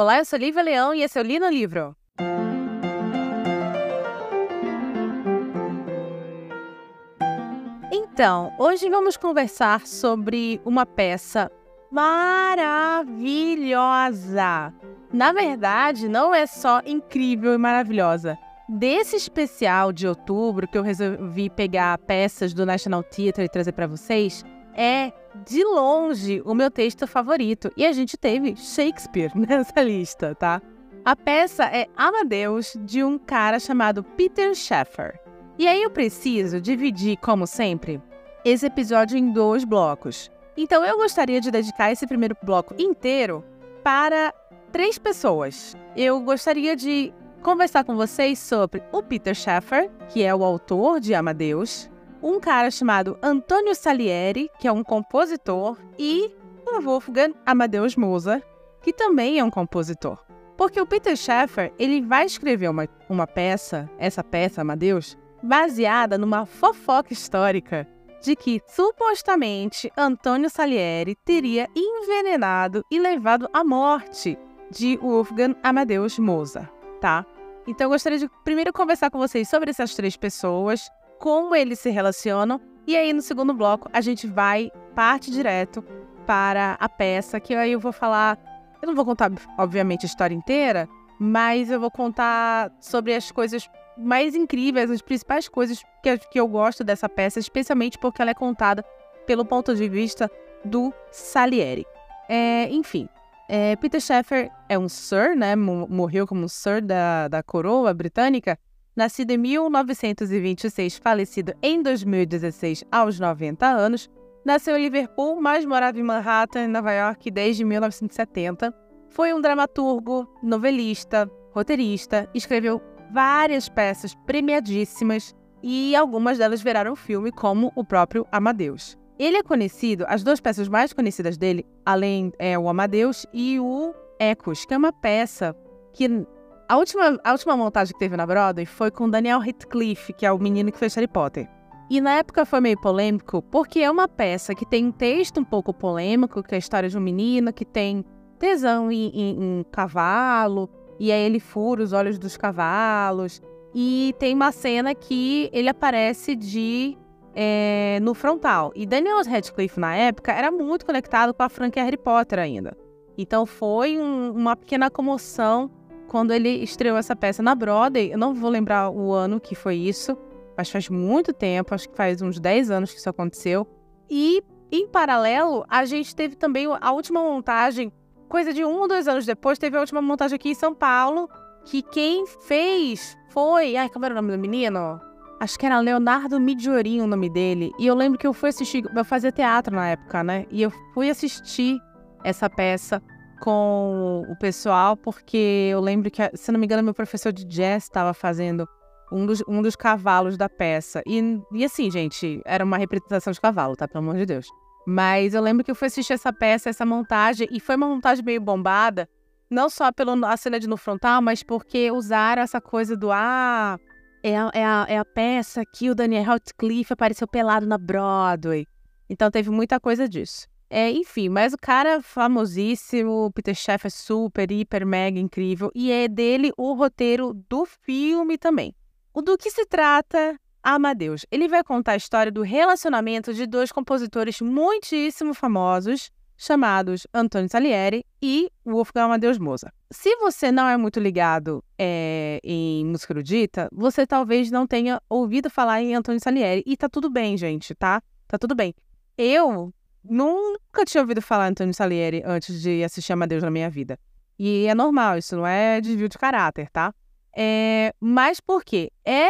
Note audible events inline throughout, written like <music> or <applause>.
Olá, eu sou Lívia Leão e esse é o Li no Livro. Então, hoje vamos conversar sobre uma peça maravilhosa. Na verdade, não é só incrível e maravilhosa. Desse especial de outubro que eu resolvi pegar peças do National Theatre e trazer para vocês, é de longe o meu texto favorito. E a gente teve Shakespeare <laughs> nessa lista, tá? A peça é Amadeus, de um cara chamado Peter Shaffer. E aí eu preciso dividir, como sempre, esse episódio em dois blocos. Então eu gostaria de dedicar esse primeiro bloco inteiro para três pessoas. Eu gostaria de conversar com vocês sobre o Peter Shaffer, que é o autor de Amadeus, um cara chamado Antônio Salieri, que é um compositor, e o Wolfgang Amadeus Mozart, que também é um compositor. Porque o Peter Shaffer, ele vai escrever uma, uma peça, essa peça, Amadeus, baseada numa fofoca histórica de que supostamente Antônio Salieri teria envenenado e levado à morte de Wolfgang Amadeus Mozart, tá? Então eu gostaria de primeiro conversar com vocês sobre essas três pessoas, como eles se relacionam, e aí no segundo bloco a gente vai parte direto para a peça, que aí eu vou falar, eu não vou contar obviamente a história inteira, mas eu vou contar sobre as coisas mais incríveis, as principais coisas que, que eu gosto dessa peça, especialmente porque ela é contada pelo ponto de vista do Salieri. É, enfim, é, Peter Sheffer é um Sir, né? Morreu como Sir da, da coroa britânica. Nascido em 1926, falecido em 2016 aos 90 anos. Nasceu em Liverpool, mas morava em Manhattan, Nova York, desde 1970. Foi um dramaturgo, novelista, roteirista, escreveu várias peças premiadíssimas e algumas delas viraram filme, como o próprio Amadeus. Ele é conhecido, as duas peças mais conhecidas dele, além é o Amadeus e o Ecos, que é uma peça que a última, a última montagem que teve na Broadway foi com Daniel Radcliffe, que é o menino que fez Harry Potter. E na época foi meio polêmico, porque é uma peça que tem um texto um pouco polêmico, que é a história de um menino que tem tesão em, em, em cavalo, e aí ele fura os olhos dos cavalos. E tem uma cena que ele aparece de é, no frontal. E Daniel Radcliffe, na época, era muito conectado com a franquia Harry Potter ainda. Então foi um, uma pequena comoção quando ele estreou essa peça na Broadway. Eu não vou lembrar o ano que foi isso, mas faz muito tempo, acho que faz uns 10 anos que isso aconteceu. E, em paralelo, a gente teve também a última montagem coisa de um ou dois anos depois, teve a última montagem aqui em São Paulo, que quem fez foi. Ai, como era o nome do menino? Acho que era Leonardo Midiorin o nome dele. E eu lembro que eu fui assistir. Eu fazia teatro na época, né? E eu fui assistir essa peça com o pessoal, porque eu lembro que, se não me engano, meu professor de jazz estava fazendo um dos, um dos cavalos da peça. E, e assim, gente, era uma representação de cavalo, tá? Pelo amor de Deus. Mas eu lembro que eu fui assistir essa peça, essa montagem, e foi uma montagem meio bombada, não só pela cena de no frontal, mas porque usaram essa coisa do ah, é a, é a, é a peça que o Daniel Radcliffe apareceu pelado na Broadway. Então teve muita coisa disso. É, enfim, mas o cara famosíssimo, o Peter Chef é super, hiper, mega incrível, e é dele o roteiro do filme também. O do que se trata Amadeus. Ele vai contar a história do relacionamento de dois compositores muitíssimo famosos, chamados Antônio Salieri e Wolfgang Amadeus Mozart. Se você não é muito ligado é, em música erudita, você talvez não tenha ouvido falar em Antônio Salieri. E tá tudo bem, gente, tá? Tá tudo bem. Eu nunca tinha ouvido falar Antônio Salieri antes de assistir Amadeus na minha vida. E é normal, isso não é desvio de caráter, tá? É, mas por quê? É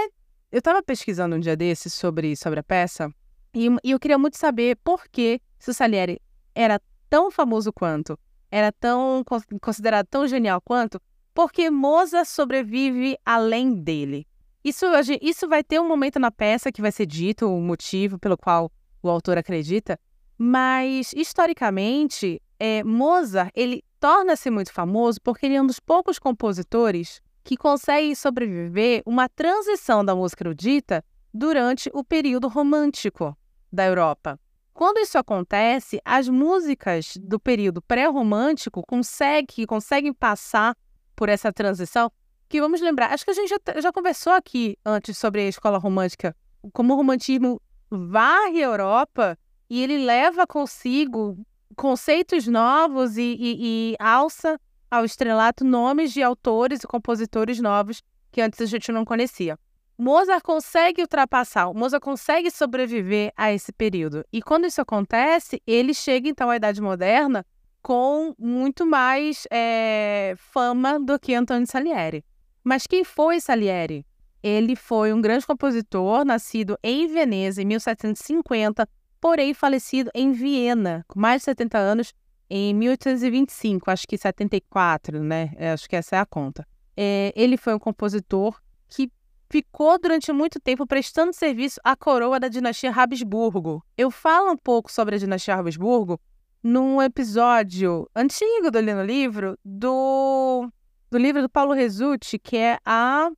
eu estava pesquisando um dia desses sobre, sobre a peça e, e, eu queria muito saber por que se o Salieri era tão famoso quanto, era tão considerado tão genial quanto, porque Moza sobrevive além dele. Isso, isso vai ter um momento na peça que vai ser dito o motivo pelo qual o autor acredita, mas historicamente, é, Mozart ele torna-se muito famoso porque ele é um dos poucos compositores que consegue sobreviver uma transição da música erudita durante o período romântico da Europa. quando isso acontece, as músicas do período pré-romântico conseguem, conseguem passar por essa transição. Que vamos lembrar, acho que a gente já, já conversou aqui antes sobre a escola romântica, como o romantismo varre a Europa e ele leva consigo conceitos novos e, e, e alça ao estrelato nomes de autores e compositores novos que antes a gente não conhecia. Mozart consegue ultrapassar, Mozart consegue sobreviver a esse período. E quando isso acontece, ele chega então à Idade Moderna com muito mais é, fama do que Antônio Salieri. Mas quem foi Salieri? Ele foi um grande compositor, nascido em Veneza em 1750, porém falecido em Viena, com mais de 70 anos, em 1825, acho que 74, né? É, acho que essa é a conta. É, ele foi um compositor que ficou durante muito tempo prestando serviço à coroa da dinastia Habsburgo. Eu falo um pouco sobre a dinastia Habsburgo num episódio antigo do Lino Livro, do, do livro do Paulo Resutti, que é a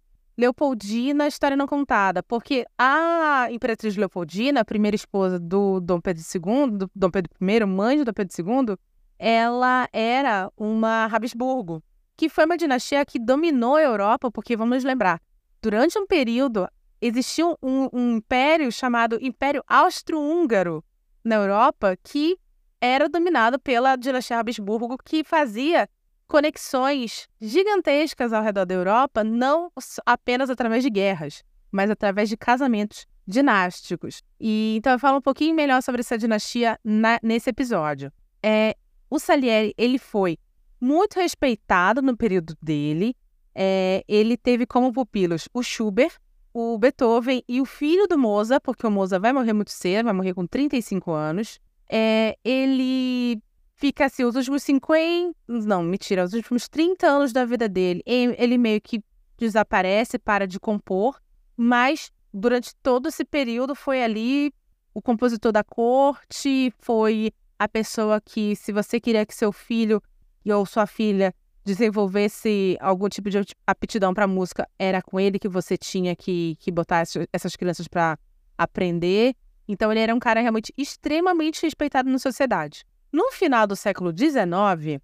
Leopoldina, História Não Contada, porque a Imperatriz Leopoldina, a primeira esposa do Dom Pedro II, do Dom Pedro I, mãe do Dom Pedro II, ela era uma Habsburgo, que foi uma dinastia que dominou a Europa, porque vamos lembrar, durante um período existia um, um império chamado Império Austro-Húngaro na Europa, que era dominado pela dinastia Habsburgo, que fazia conexões gigantescas ao redor da Europa, não apenas através de guerras, mas através de casamentos dinásticos. E então eu falo um pouquinho melhor sobre essa dinastia na, nesse episódio. É, o Salieri ele foi muito respeitado no período dele. É, ele teve como pupilos o Schubert, o Beethoven e o filho do Mozart, porque o Mozart vai morrer muito cedo, vai morrer com 35 anos. É, ele fica assim, os últimos 50. Não, mentira, os últimos 30 anos da vida dele, ele meio que desaparece, para de compor, mas durante todo esse período foi ali o compositor da corte, foi a pessoa que, se você queria que seu filho ou sua filha desenvolvesse algum tipo de aptidão para música, era com ele que você tinha que, que botar essas crianças para aprender. Então, ele era um cara realmente extremamente respeitado na sociedade. No final do século XIX,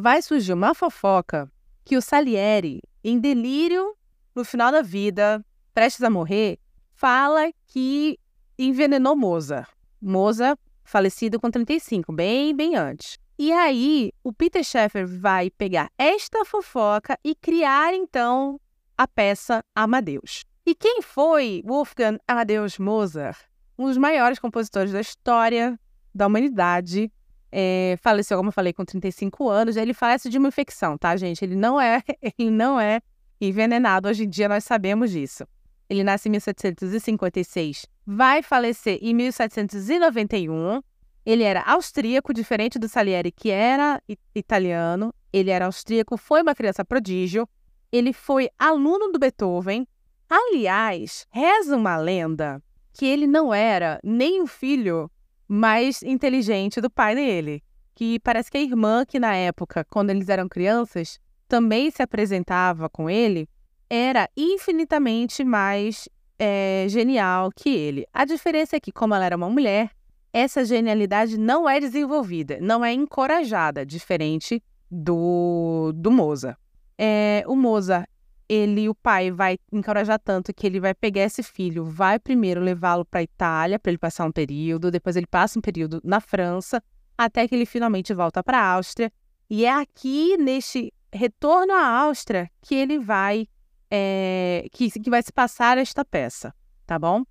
vai surgir uma fofoca que o Salieri, em delírio no final da vida, prestes a morrer, fala que envenenou Mozart. Mozart falecido com 35, bem, bem antes. E aí, o Peter Sheffer vai pegar esta fofoca e criar então a peça Amadeus. E quem foi Wolfgang Amadeus Mozart? Um dos maiores compositores da história da humanidade, é, faleceu, como eu falei, com 35 anos. Ele falece de uma infecção, tá, gente? Ele não é, <laughs> ele não é envenenado. Hoje em dia nós sabemos disso. Ele nasce em 1756, vai falecer em 1791. Ele era austríaco, diferente do Salieri, que era italiano. Ele era austríaco, foi uma criança prodígio. Ele foi aluno do Beethoven. Aliás, reza uma lenda que ele não era nem o filho mais inteligente do pai dele. Que parece que a irmã, que na época, quando eles eram crianças, também se apresentava com ele, era infinitamente mais é, genial que ele. A diferença é que, como ela era uma mulher, essa genialidade não é desenvolvida, não é encorajada, diferente do, do Mozart. É, o Mozart ele, o pai, vai encorajar tanto que ele vai pegar esse filho, vai primeiro levá-lo para Itália para ele passar um período, depois ele passa um período na França, até que ele finalmente volta para a Áustria. E é aqui neste retorno à Áustria que ele vai é, que, que vai se passar esta peça, tá bom?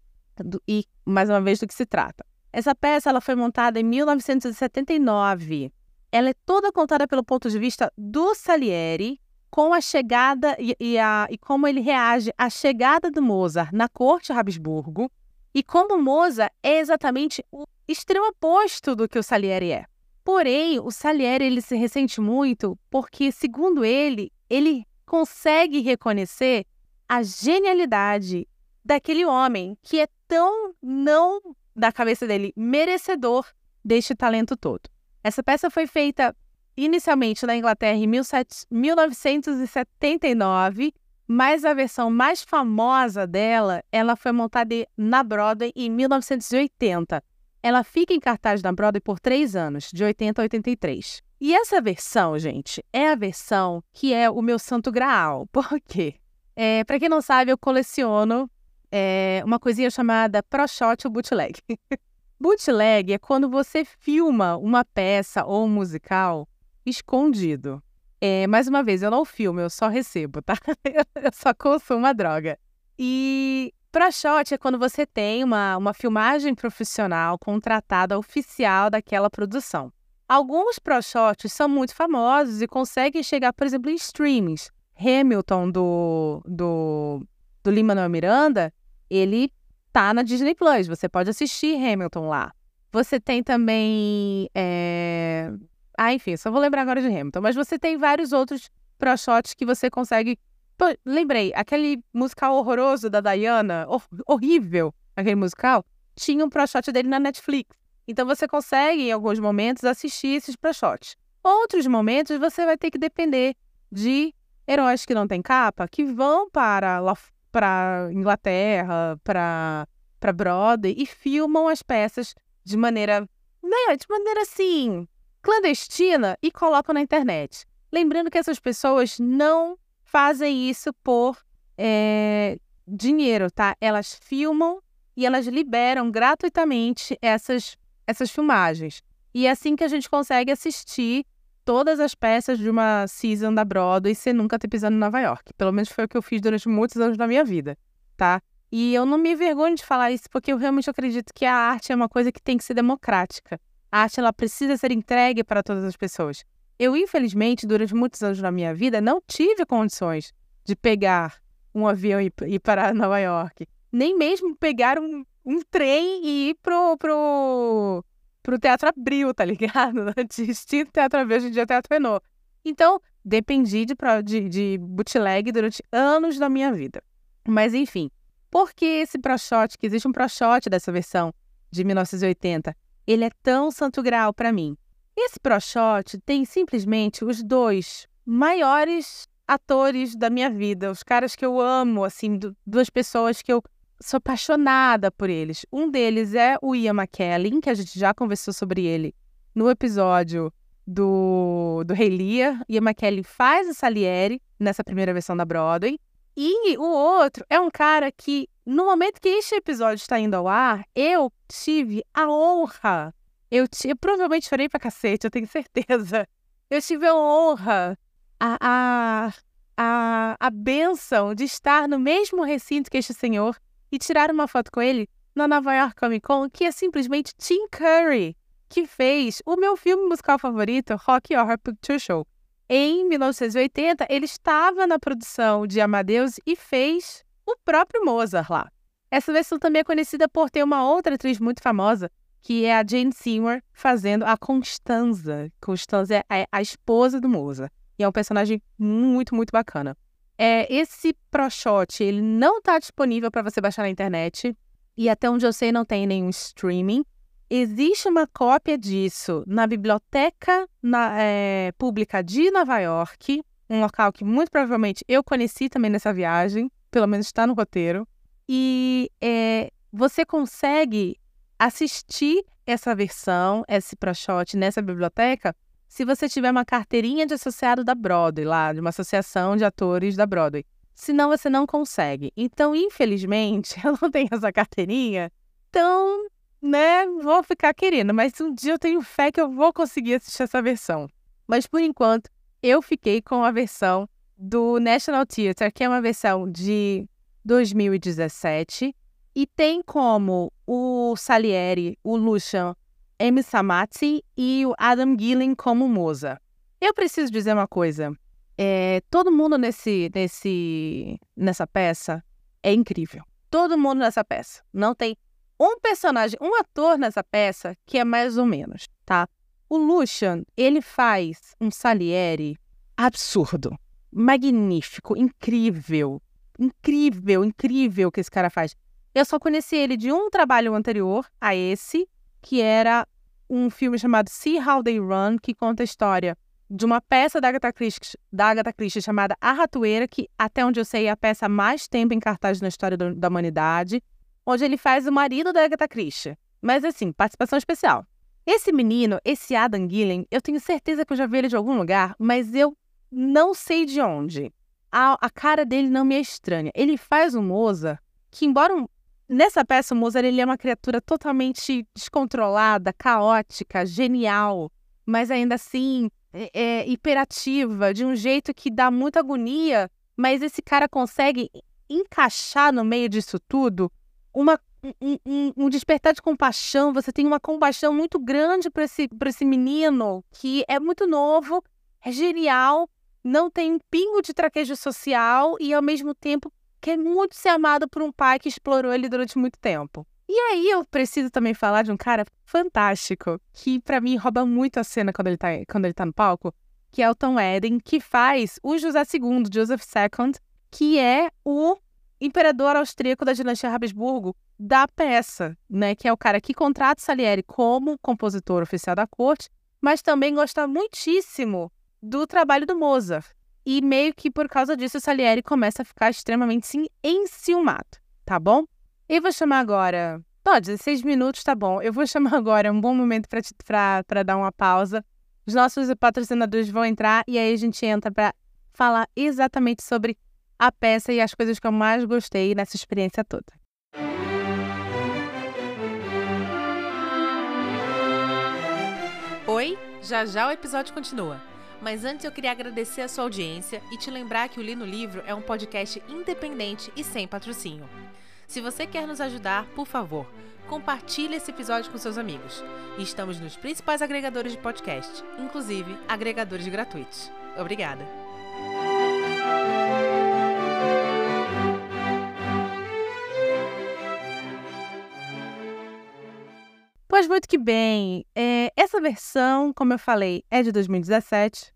E mais uma vez do que se trata. Essa peça ela foi montada em 1979. Ela é toda contada pelo ponto de vista do Salieri, com a chegada e, e, a, e como ele reage à chegada do Mozart na corte Habsburgo e como Mozart é exatamente o extremo oposto do que o Salieri é. Porém, o Salieri ele se ressente muito porque, segundo ele, ele consegue reconhecer a genialidade daquele homem que é tão não da cabeça dele merecedor deste talento todo. Essa peça foi feita inicialmente na Inglaterra em 1979, mas a versão mais famosa dela, ela foi montada na Broadway em 1980. ela fica em cartaz na Broadway por três anos, de 80 a 83. E essa versão, gente, é a versão que é o meu santo graal. <laughs> Por quê? É, para quem não sabe, eu coleciono é, uma coisinha chamada Pro Shot ou Bootleg. <laughs> bootleg é quando você filma uma peça ou um musical escondido. É, mais uma vez, eu não filmo, eu só recebo, tá? <laughs> eu só consumo a droga. E Pro Shot é quando você tem uma, uma filmagem profissional contratada oficial daquela produção. Alguns Pro Shots são muito famosos e conseguem chegar, por exemplo, em streamings. Hamilton do, do, do Lin-Manuel Miranda, ele tá na Disney Plus. Você pode assistir Hamilton lá. Você tem também. É... Ah, enfim, só vou lembrar agora de Hamilton. Mas você tem vários outros Pro Shots que você consegue. Pô, lembrei, aquele musical horroroso da Diana, hor horrível, aquele musical, tinha um Pro Shot dele na Netflix. Então você consegue, em alguns momentos, assistir esses Pro Shots. Outros momentos você vai ter que depender de heróis que não têm capa, que vão para lá para Inglaterra, para para Broadway e filmam as peças de maneira, né, de maneira assim, clandestina e colocam na internet. Lembrando que essas pessoas não fazem isso por é, dinheiro, tá? Elas filmam e elas liberam gratuitamente essas, essas filmagens. E é assim que a gente consegue assistir todas as peças de uma season da Broadway sem nunca ter pisado em Nova York. Pelo menos foi o que eu fiz durante muitos anos da minha vida, tá? E eu não me envergonho de falar isso porque eu realmente acredito que a arte é uma coisa que tem que ser democrática. A arte ela precisa ser entregue para todas as pessoas. Eu, infelizmente, durante muitos anos da minha vida, não tive condições de pegar um avião e ir para Nova York. Nem mesmo pegar um, um trem e ir pro, pro, pro Teatro Abril, tá ligado? <laughs> Distinto Teatro Abril, hoje em dia é Teatro Renault. Então, dependi de, de, de bootleg durante anos da minha vida. Mas, enfim, por que esse ProShot, que existe um ProShot dessa versão de 1980, ele é tão santo grau para mim? Esse ProShot tem simplesmente os dois maiores atores da minha vida, os caras que eu amo, assim, duas pessoas que eu sou apaixonada por eles. Um deles é o Ian McKellen, que a gente já conversou sobre ele no episódio do, do Rei Lear. Ian McKellen faz o Salieri nessa primeira versão da Broadway. E o outro é um cara que, no momento que este episódio está indo ao ar, eu tive a honra. Eu, eu provavelmente chorei pra cacete, eu tenho certeza. Eu tive a honra, a, a, a, a benção de estar no mesmo recinto que este senhor e tirar uma foto com ele na Nova York Comic Con, que é simplesmente Tim Curry, que fez o meu filme musical favorito, Rocky Horror Picture Show. Em 1980, ele estava na produção de Amadeus e fez o próprio Mozart lá. Essa versão também é conhecida por ter uma outra atriz muito famosa, que é a Jane Seymour, fazendo a Constanza. Constanza é a esposa do Mozart. E é um personagem muito, muito bacana. É, esse ProShot, ele não está disponível para você baixar na internet. E até onde eu sei, não tem nenhum streaming. Existe uma cópia disso na Biblioteca na, é, Pública de Nova York, um local que muito provavelmente eu conheci também nessa viagem, pelo menos está no roteiro. E é, você consegue assistir essa versão, esse ProShot, nessa biblioteca se você tiver uma carteirinha de associado da Broadway, lá, de uma associação de atores da Broadway. Senão você não consegue. Então, infelizmente, <laughs> eu não tenho essa carteirinha. Então, né, vou ficar querendo. Mas um dia eu tenho fé que eu vou conseguir assistir essa versão. Mas por enquanto, eu fiquei com a versão do National Theatre, que é uma versão de 2017. E tem como o Salieri, o Lucian Amy Samati e o Adam Gillen como Moza. Eu preciso dizer uma coisa. É, todo mundo nesse, nesse, nessa peça é incrível. Todo mundo nessa peça. Não tem um personagem, um ator nessa peça que é mais ou menos, tá? O Lucian, ele faz um Salieri absurdo, magnífico, incrível. Incrível, incrível que esse cara faz. Eu só conheci ele de um trabalho anterior a esse, que era um filme chamado See How They Run, que conta a história de uma peça da Agatha Christie, da Agatha Christie chamada A Ratoeira, que até onde eu sei é a peça mais tempo em cartaz na história da humanidade, onde ele faz o marido da Agatha Christie. Mas assim, participação especial. Esse menino, esse Adam Gillen, eu tenho certeza que eu já vi ele de algum lugar, mas eu não sei de onde. A, a cara dele não me é estranha. Ele faz um Mozart que, embora um, nessa peça o Mozart ele é uma criatura totalmente descontrolada, caótica, genial, mas ainda assim é, é, hiperativa, de um jeito que dá muita agonia, mas esse cara consegue encaixar no meio disso tudo uma, um, um, despertar de compaixão. Você tem uma compaixão muito grande para esse, esse menino que é muito novo, é genial, não tem um pingo de traquejo social e, ao mesmo tempo, quer muito ser amado por um pai que explorou ele durante muito tempo. E aí eu preciso também falar de um cara fantástico, que para mim rouba muito a cena quando ele, tá, quando ele tá no palco, que é o Tom Eden, que faz o José II, Joseph II, que é o imperador austríaco da dinastia Habsburgo da peça, né? Que é o cara que contrata Salieri como compositor oficial da corte, mas também gosta muitíssimo do trabalho do Mozart. E meio que por causa disso, Salieri começa a ficar extremamente sim, enciumado, tá bom? Eu vou chamar agora. Ó, 16 minutos tá bom. Eu vou chamar agora, é um bom momento para dar uma pausa. Os nossos patrocinadores vão entrar e aí a gente entra para falar exatamente sobre a peça e as coisas que eu mais gostei nessa experiência toda. Oi, já já o episódio continua. Mas antes eu queria agradecer a sua audiência e te lembrar que o Li no Livro é um podcast independente e sem patrocínio. Se você quer nos ajudar, por favor, compartilhe esse episódio com seus amigos. Estamos nos principais agregadores de podcast, inclusive agregadores gratuitos. Obrigada! Pois muito que bem. É, essa versão, como eu falei, é de 2017.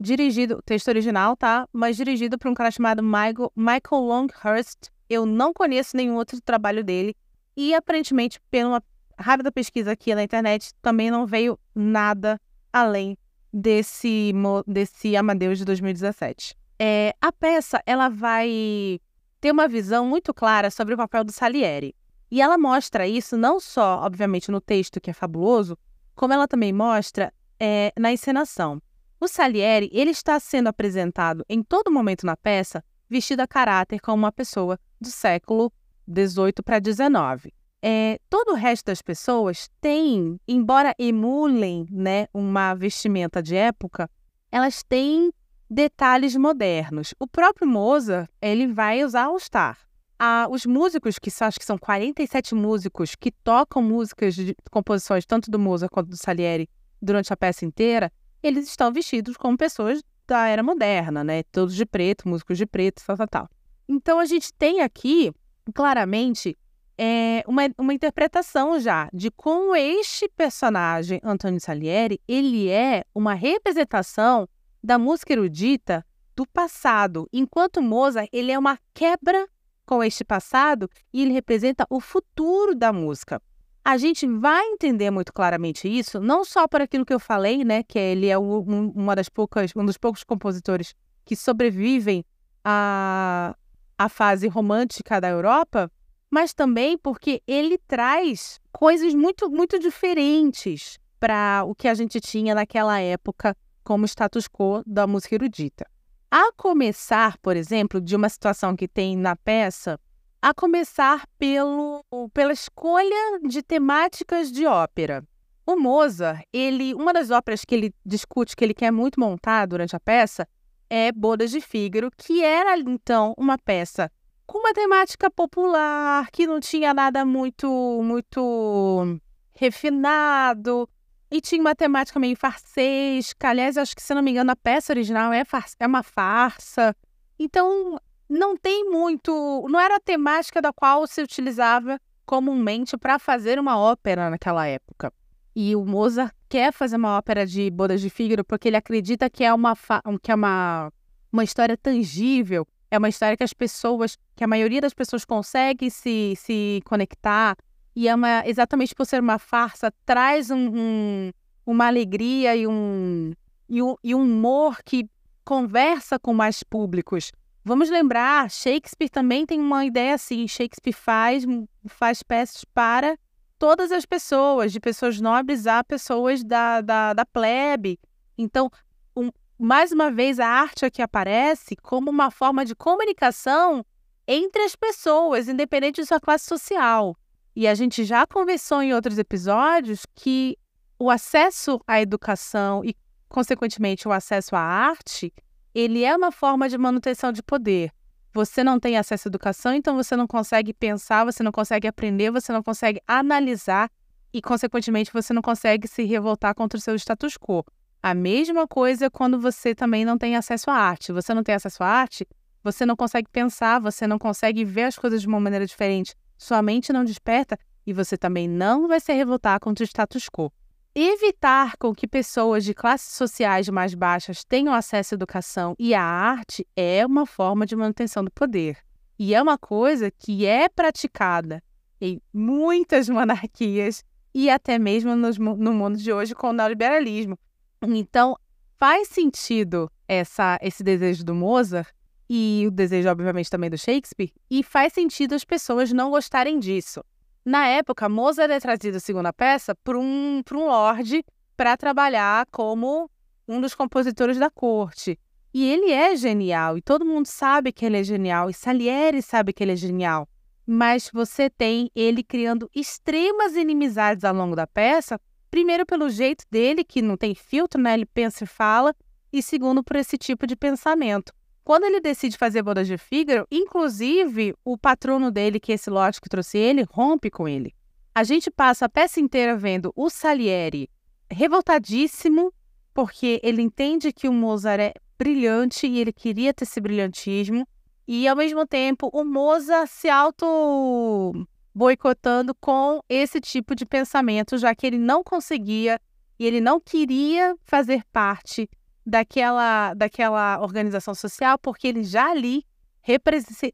Dirigido, texto original, tá? Mas dirigido por um cara chamado Michael, Michael Longhurst, eu não conheço nenhum outro trabalho dele. E aparentemente, pela rápida pesquisa aqui na internet, também não veio nada além desse, desse Amadeus de 2017. É, a peça ela vai ter uma visão muito clara sobre o papel do Salieri. E ela mostra isso não só, obviamente, no texto, que é fabuloso, como ela também mostra é, na encenação. O Salieri ele está sendo apresentado em todo momento na peça vestido a caráter como uma pessoa do século XVIII para XIX. É, todo o resto das pessoas tem, embora emulem né, uma vestimenta de época, elas têm detalhes modernos. O próprio Mozart ele vai usar All-Star. Ah, os músicos, que são, acho que são 47 músicos que tocam músicas de composições tanto do Mozart quanto do Salieri durante a peça inteira, eles estão vestidos como pessoas da era moderna, né? Todos de preto, músicos de preto, tal, tal, tal. Então a gente tem aqui, claramente, é, uma, uma interpretação já de como este personagem, Antônio Salieri, ele é uma representação da música erudita do passado, enquanto Mozart ele é uma quebra com este passado e ele representa o futuro da música. A gente vai entender muito claramente isso, não só por aquilo que eu falei, né, que ele é um, uma das poucas, um dos poucos compositores que sobrevivem a, a fase romântica da Europa, mas também porque ele traz coisas muito, muito diferentes para o que a gente tinha naquela época como status quo da música erudita. A começar, por exemplo, de uma situação que tem na peça, a começar pelo, pela escolha de temáticas de ópera. O Mozart, ele, uma das óperas que ele discute, que ele quer muito montar durante a peça, é Bodas de Fígaro, que era então uma peça com uma temática popular, que não tinha nada muito muito refinado e tinha uma temática meio farsesca. Aliás, acho que se não me engano a peça original é, é uma farsa. Então, não tem muito, não era a temática da qual se utilizava comumente para fazer uma ópera naquela época. E o Mozart quer fazer uma ópera de Bodas de Fígaro porque ele acredita que é uma, que é uma, uma história tangível, é uma história que as pessoas, que a maioria das pessoas consegue se, se conectar. E é uma, exatamente por ser uma farsa, traz um, um, uma alegria e um, e um, e um humor que conversa com mais públicos. Vamos lembrar, Shakespeare também tem uma ideia assim. Shakespeare faz, faz peças para todas as pessoas, de pessoas nobres a pessoas da, da, da plebe. Então, um, mais uma vez, a arte aqui aparece como uma forma de comunicação entre as pessoas, independente de sua classe social. E a gente já conversou em outros episódios que o acesso à educação e, consequentemente, o acesso à arte, ele é uma forma de manutenção de poder. Você não tem acesso à educação, então você não consegue pensar, você não consegue aprender, você não consegue analisar e, consequentemente, você não consegue se revoltar contra o seu status quo. A mesma coisa quando você também não tem acesso à arte. Você não tem acesso à arte, você não consegue pensar, você não consegue ver as coisas de uma maneira diferente. Sua mente não desperta e você também não vai se revoltar contra o status quo. Evitar com que pessoas de classes sociais mais baixas tenham acesso à educação e à arte é uma forma de manutenção do poder. E é uma coisa que é praticada em muitas monarquias e até mesmo no mundo de hoje com o neoliberalismo. Então, faz sentido essa, esse desejo do Mozart e o desejo, obviamente, também do Shakespeare, e faz sentido as pessoas não gostarem disso. Na época, Mozart é trazido, segundo a peça, por um, por um lorde para trabalhar como um dos compositores da corte. E ele é genial, e todo mundo sabe que ele é genial, e Salieri sabe que ele é genial. Mas você tem ele criando extremas inimizades ao longo da peça, primeiro pelo jeito dele, que não tem filtro, né? Ele pensa e fala, e segundo por esse tipo de pensamento. Quando ele decide fazer bodas de Fígaro, inclusive o patrono dele, que é esse lote que trouxe ele, rompe com ele. A gente passa a peça inteira vendo o Salieri revoltadíssimo, porque ele entende que o Mozart é brilhante e ele queria ter esse brilhantismo. E ao mesmo tempo, o Mozart se auto boicotando com esse tipo de pensamento, já que ele não conseguia e ele não queria fazer parte daquela, daquela organização social, porque ele já ali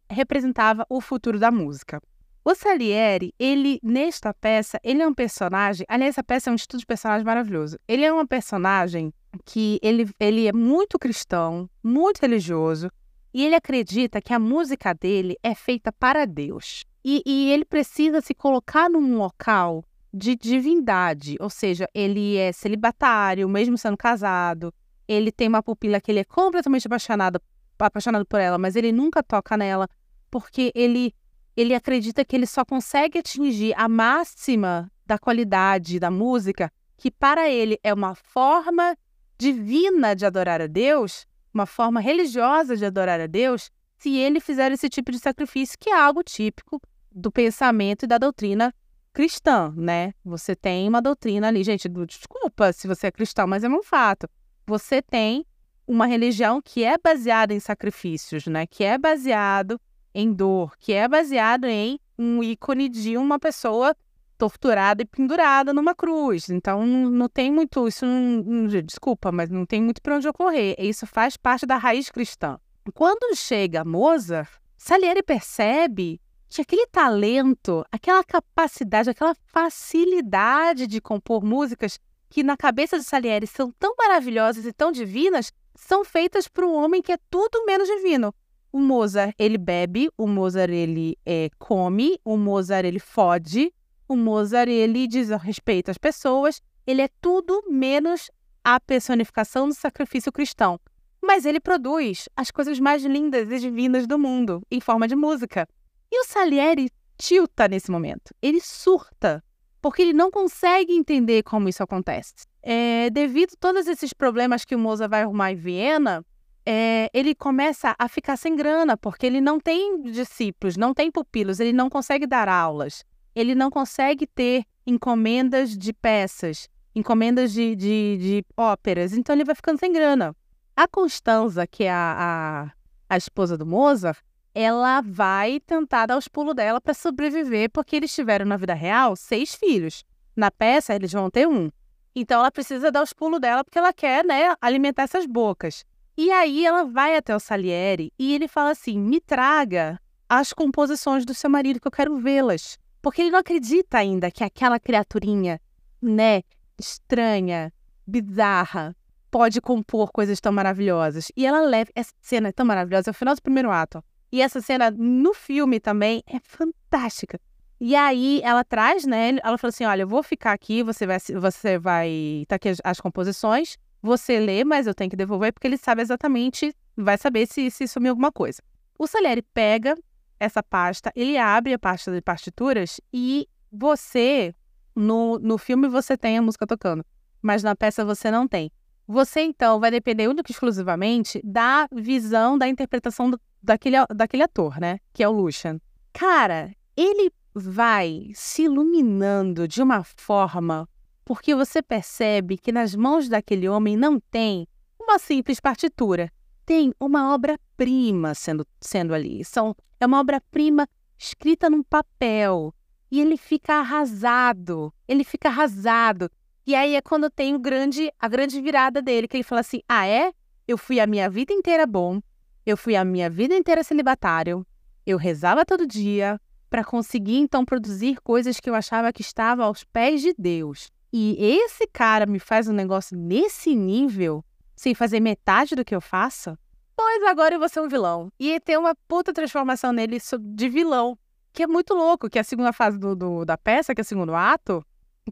representava o futuro da música. O Salieri, ele, nesta peça, ele é um personagem. Aliás, essa peça é um estudo de personagem maravilhoso. Ele é um personagem que ele, ele é muito cristão, muito religioso, e ele acredita que a música dele é feita para Deus. E, e ele precisa se colocar num local de divindade, ou seja, ele é celibatário, mesmo sendo casado, ele tem uma pupila que ele é completamente apaixonado, apaixonado por ela, mas ele nunca toca nela, porque ele, ele acredita que ele só consegue atingir a máxima da qualidade da música, que para ele é uma forma divina de adorar a Deus, uma forma religiosa de adorar a Deus, se ele fizer esse tipo de sacrifício, que é algo típico do pensamento e da doutrina cristã, né? Você tem uma doutrina ali, gente, desculpa se você é cristão, mas é um fato você tem uma religião que é baseada em sacrifícios, né? Que é baseado em dor, que é baseado em um ícone de uma pessoa torturada e pendurada numa cruz. Então não tem muito isso, não, não, desculpa, mas não tem muito para onde ocorrer. Isso faz parte da raiz cristã. Quando chega Mozart, Salieri percebe que aquele talento, aquela capacidade, aquela facilidade de compor músicas que na cabeça de Salieri são tão maravilhosas e tão divinas, são feitas por um homem que é tudo menos divino. O Mozart, ele bebe, o Mozart, ele é, come, o Mozart, ele fode, o Mozart, ele diz respeito às pessoas, ele é tudo menos a personificação do sacrifício cristão. Mas ele produz as coisas mais lindas e divinas do mundo, em forma de música. E o Salieri tilta nesse momento. Ele surta porque ele não consegue entender como isso acontece. É, devido a todos esses problemas que o Mozart vai arrumar em Viena, é, ele começa a ficar sem grana, porque ele não tem discípulos, não tem pupilos, ele não consegue dar aulas, ele não consegue ter encomendas de peças, encomendas de, de, de óperas, então ele vai ficando sem grana. A Constanza, que é a, a, a esposa do Mozart, ela vai tentar dar os pulos dela para sobreviver, porque eles tiveram na vida real seis filhos. Na peça, eles vão ter um. Então ela precisa dar os pulos dela porque ela quer, né, alimentar essas bocas. E aí ela vai até o Salieri e ele fala assim: "Me traga as composições do seu marido que eu quero vê-las". Porque ele não acredita ainda que aquela criaturinha, né, estranha, bizarra, pode compor coisas tão maravilhosas. E ela leva essa cena é tão maravilhosa, é o final do primeiro ato. E essa cena no filme também é fantástica. E aí ela traz, né? Ela falou assim: olha, eu vou ficar aqui, você vai, você vai. Tá aqui as, as composições, você lê, mas eu tenho que devolver, porque ele sabe exatamente, vai saber se, se sumiu alguma coisa. O Salieri pega essa pasta, ele abre a pasta de partituras e você, no, no filme, você tem a música tocando, mas na peça você não tem. Você, então, vai depender única e exclusivamente da visão, da interpretação do, daquele, daquele ator, né? Que é o Lucian. Cara, ele vai se iluminando de uma forma porque você percebe que nas mãos daquele homem não tem uma simples partitura, tem uma obra-prima sendo, sendo ali. São, é uma obra-prima escrita num papel. E ele fica arrasado. Ele fica arrasado. E aí é quando tem o grande, a grande virada dele, que ele fala assim: Ah, é? Eu fui a minha vida inteira bom. Eu fui a minha vida inteira celibatário. Eu rezava todo dia para conseguir então produzir coisas que eu achava que estavam aos pés de Deus. E esse cara me faz um negócio nesse nível sem fazer metade do que eu faço, pois agora eu vou ser um vilão. E tem uma puta transformação nele de vilão, que é muito louco, que é a segunda fase do, do, da peça, que é o segundo ato,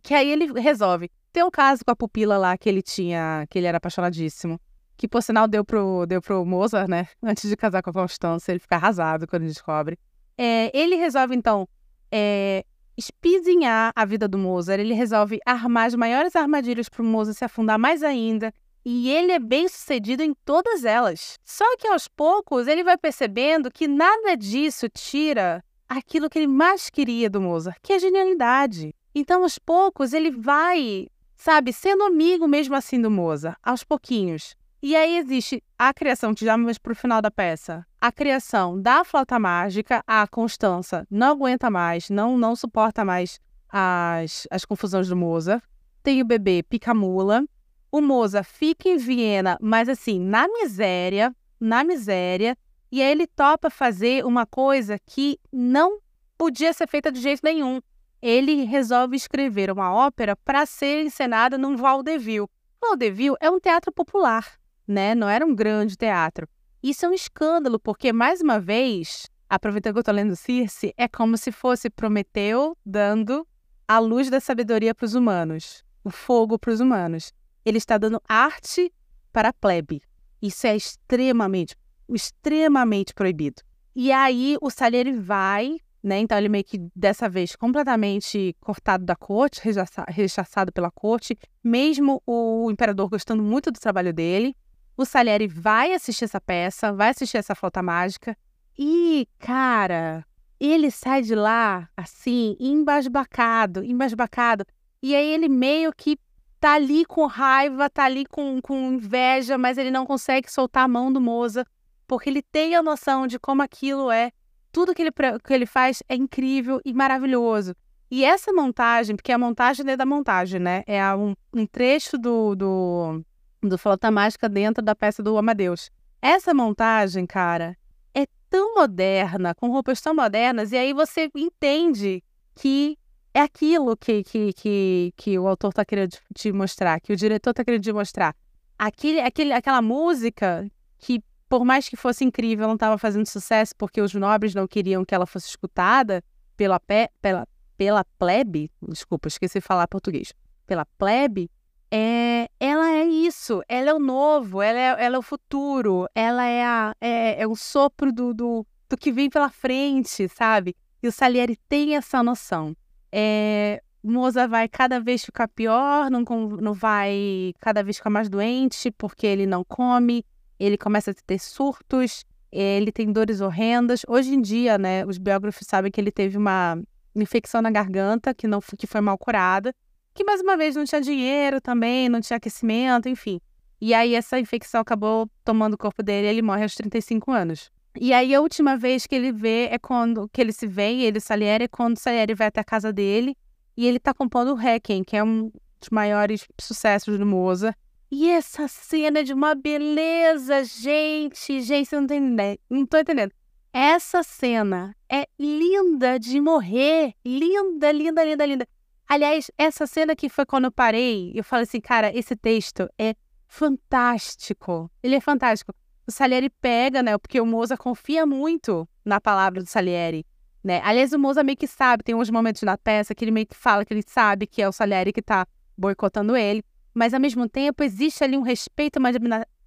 que aí ele resolve. Tem um caso com a pupila lá que ele tinha, que ele era apaixonadíssimo, que por sinal deu pro, deu pro Mozart, né? Antes de casar com a Constância, ele fica arrasado quando descobre. É, ele resolve, então, é, espizinhar a vida do Mozart, ele resolve armar as maiores armadilhas para o Mozart se afundar mais ainda, e ele é bem sucedido em todas elas. Só que aos poucos ele vai percebendo que nada disso tira aquilo que ele mais queria do Mozart, que é a genialidade. Então, aos poucos, ele vai, sabe, sendo amigo mesmo assim do Mozart, aos pouquinhos. E aí existe a criação, que já vamos para o final da peça, a criação da flauta mágica, a Constança não aguenta mais, não, não suporta mais as, as confusões do Mozart. Tem o bebê pica-mula, o Moza fica em Viena, mas assim, na miséria, na miséria, e aí ele topa fazer uma coisa que não podia ser feita de jeito nenhum. Ele resolve escrever uma ópera para ser encenada num vaudeville. Vaudeville é um teatro popular, né? Não era um grande teatro. Isso é um escândalo, porque, mais uma vez, aproveitando que eu estou lendo Circe, é como se fosse Prometeu dando a luz da sabedoria para os humanos, o fogo para os humanos ele está dando arte para a plebe. Isso é extremamente, extremamente proibido. E aí o Salieri vai, né? Então ele meio que dessa vez completamente cortado da corte, rechaçado pela corte, mesmo o imperador gostando muito do trabalho dele. O Salieri vai assistir essa peça, vai assistir essa flauta mágica e, cara, ele sai de lá assim, embasbacado, embasbacado. E aí ele meio que tá ali com raiva, tá ali com, com inveja, mas ele não consegue soltar a mão do Moza, porque ele tem a noção de como aquilo é. Tudo que ele, que ele faz é incrível e maravilhoso. E essa montagem, porque a montagem é da montagem, né? É um, um trecho do, do, do Flauta Mágica dentro da peça do Amadeus. Essa montagem, cara, é tão moderna, com roupas tão modernas, e aí você entende que é aquilo que, que, que, que o autor está querendo te mostrar, que o diretor está querendo te mostrar. Aquele, aquele, aquela música que, por mais que fosse incrível, não estava fazendo sucesso porque os nobres não queriam que ela fosse escutada pela, pe, pela, pela plebe, desculpa, esqueci de falar português, pela plebe, é, ela é isso, ela é o novo, ela é, ela é o futuro, ela é, a, é, é o sopro do, do, do que vem pela frente, sabe? E o Salieri tem essa noção é, Moza vai cada vez ficar pior, não, não vai cada vez ficar mais doente porque ele não come, ele começa a ter surtos, ele tem dores horrendas. Hoje em dia, né, os biógrafos sabem que ele teve uma infecção na garganta que não que foi mal curada, que mais uma vez não tinha dinheiro também, não tinha aquecimento, enfim. E aí essa infecção acabou tomando o corpo dele ele morre aos 35 anos. E aí a última vez que ele vê é quando que ele se vê, ele Salieri, é quando Salieri vai até a casa dele e ele tá compondo o Requiem, que é um dos maiores sucessos do Mozart. E essa cena é de uma beleza, gente, gente, você não tem ideia, não tô entendendo. Essa cena é linda de morrer, linda, linda, linda, linda. Aliás, essa cena que foi quando eu parei, eu falei assim, cara, esse texto é fantástico. Ele é fantástico o Salieri pega, né? Porque o Moza confia muito na palavra do Salieri. né? Aliás, o Moza meio que sabe, tem uns momentos na peça que ele meio que fala que ele sabe que é o Salieri que tá boicotando ele, mas ao mesmo tempo existe ali um respeito, uma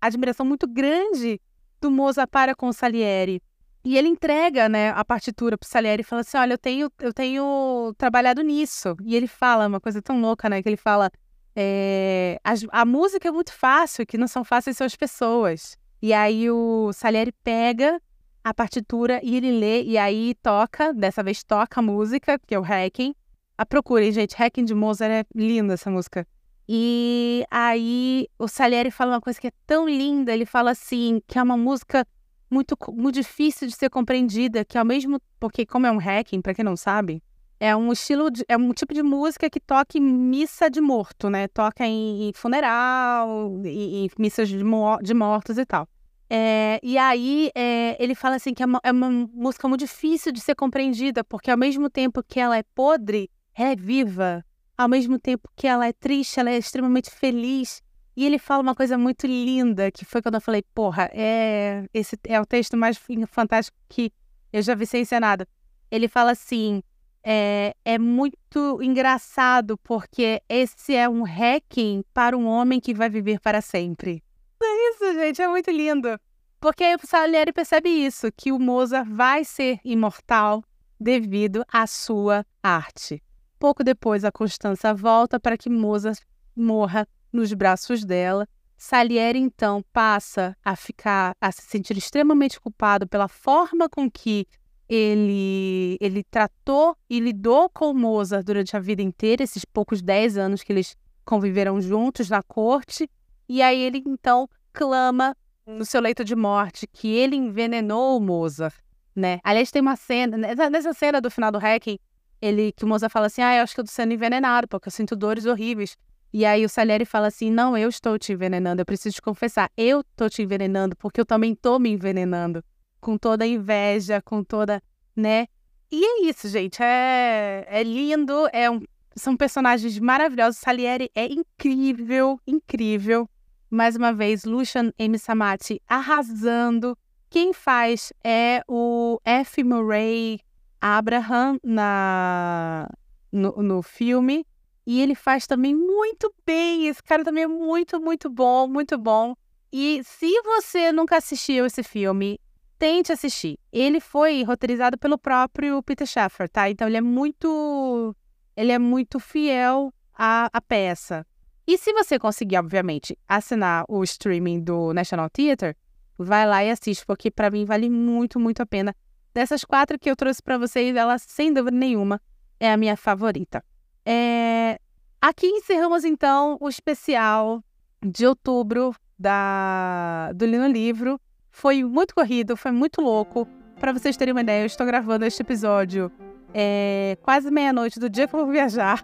admiração muito grande do Moza para com o Salieri. E ele entrega, né, a partitura pro Salieri e fala assim: "Olha, eu tenho eu tenho trabalhado nisso". E ele fala uma coisa tão louca, né, que ele fala é, a, a, música é muito fácil, que não são fáceis são as pessoas. E aí o Salieri pega a partitura e ele lê, e aí toca, dessa vez toca a música, que é o Hacking. A procurem, gente, Hacking de Mozart é linda essa música. E aí o Salieri fala uma coisa que é tão linda, ele fala assim, que é uma música muito, muito difícil de ser compreendida, que ao mesmo, porque como é um hacking, para quem não sabe, é um estilo, de, é um tipo de música que toca em missa de morto, né? Toca em, em funeral, em, em missas de, de, mortos e tal. É, e aí é, ele fala assim que é uma, é uma, música muito difícil de ser compreendida, porque ao mesmo tempo que ela é podre, ela é viva. Ao mesmo tempo que ela é triste, ela é extremamente feliz. E ele fala uma coisa muito linda, que foi quando eu falei, porra, é, esse é o texto mais fantástico que eu já vi ser encenado. Ele fala assim, é, é muito engraçado porque esse é um hacking para um homem que vai viver para sempre. É isso, gente, é muito lindo. Porque aí o Salieri percebe isso, que o Mozart vai ser imortal devido à sua arte. Pouco depois, a Constança volta para que Mozart morra nos braços dela. Salieri então passa a ficar a se sentir extremamente culpado pela forma com que ele, ele tratou e lidou com Mozart durante a vida inteira, esses poucos dez anos que eles conviveram juntos na corte. E aí ele então clama no seu leito de morte que ele envenenou Mozart, né? Aliás, tem uma cena, nessa cena do final do Hacking, ele, que o Mozart fala assim, ah, eu acho que eu tô sendo envenenado, porque eu sinto dores horríveis. E aí o Salieri fala assim, não, eu estou te envenenando, eu preciso te confessar, eu tô te envenenando, porque eu também tô me envenenando com toda a inveja, com toda, né? E é isso, gente. É, é lindo, é um, são personagens maravilhosos. Salieri é incrível, incrível. Mais uma vez, Lucian M. Samati arrasando. Quem faz é o F. Murray Abraham na, no, no filme. E ele faz também muito bem. Esse cara também é muito, muito bom, muito bom. E se você nunca assistiu esse filme, tente assistir. Ele foi roteirizado pelo próprio Peter Shaffer, tá? Então ele é muito ele é muito fiel à, à peça. E se você conseguir, obviamente, assinar o streaming do National Theatre, vai lá e assiste, porque para mim vale muito, muito a pena. Dessas quatro que eu trouxe para vocês, ela, sem dúvida nenhuma, é a minha favorita. É... Aqui encerramos, então, o especial de outubro da... do Lino Livro. Foi muito corrido, foi muito louco. Para vocês terem uma ideia, eu estou gravando este episódio é, quase meia-noite do dia que eu vou viajar.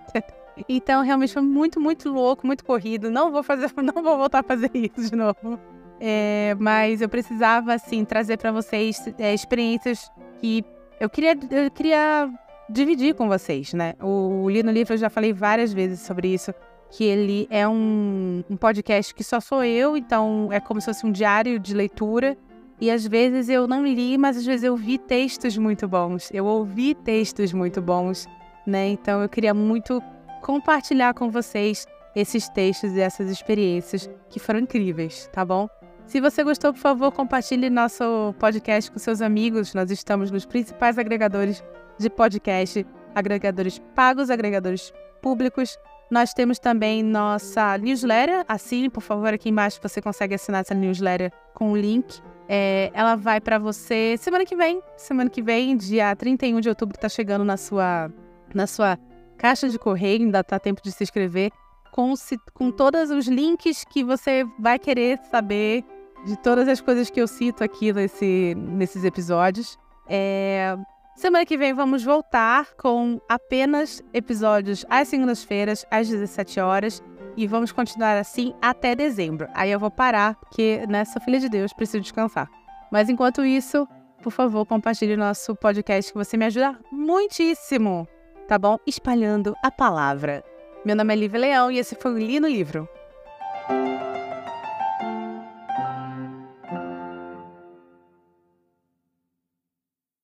<laughs> então, realmente foi muito, muito louco, muito corrido. Não vou fazer, <laughs> não vou voltar a fazer isso de novo. É, mas eu precisava, assim, trazer para vocês é, experiências que eu queria, eu queria dividir com vocês, né? O, o Li no Livro eu já falei várias vezes sobre isso que ele é um, um podcast que só sou eu, então é como se fosse um diário de leitura. E às vezes eu não li, mas às vezes eu vi textos muito bons, eu ouvi textos muito bons, né? Então eu queria muito compartilhar com vocês esses textos e essas experiências que foram incríveis, tá bom? Se você gostou, por favor, compartilhe nosso podcast com seus amigos. Nós estamos nos principais agregadores de podcast, agregadores pagos, agregadores públicos. Nós temos também nossa newsletter. Assine, por favor, aqui embaixo você consegue assinar essa newsletter com o link. É, ela vai para você semana que vem. Semana que vem, dia 31 de outubro, está chegando na sua, na sua caixa de correio. Ainda tá tempo de se inscrever. Com, com todos os links que você vai querer saber de todas as coisas que eu cito aqui nesse, nesses episódios. É, Semana que vem vamos voltar com apenas episódios às segundas-feiras, às 17 horas. E vamos continuar assim até dezembro. Aí eu vou parar, porque nessa filha de Deus preciso descansar. Mas enquanto isso, por favor, compartilhe o nosso podcast que você me ajuda muitíssimo, tá bom? Espalhando a palavra. Meu nome é Lívia Leão e esse foi o Li no Livro.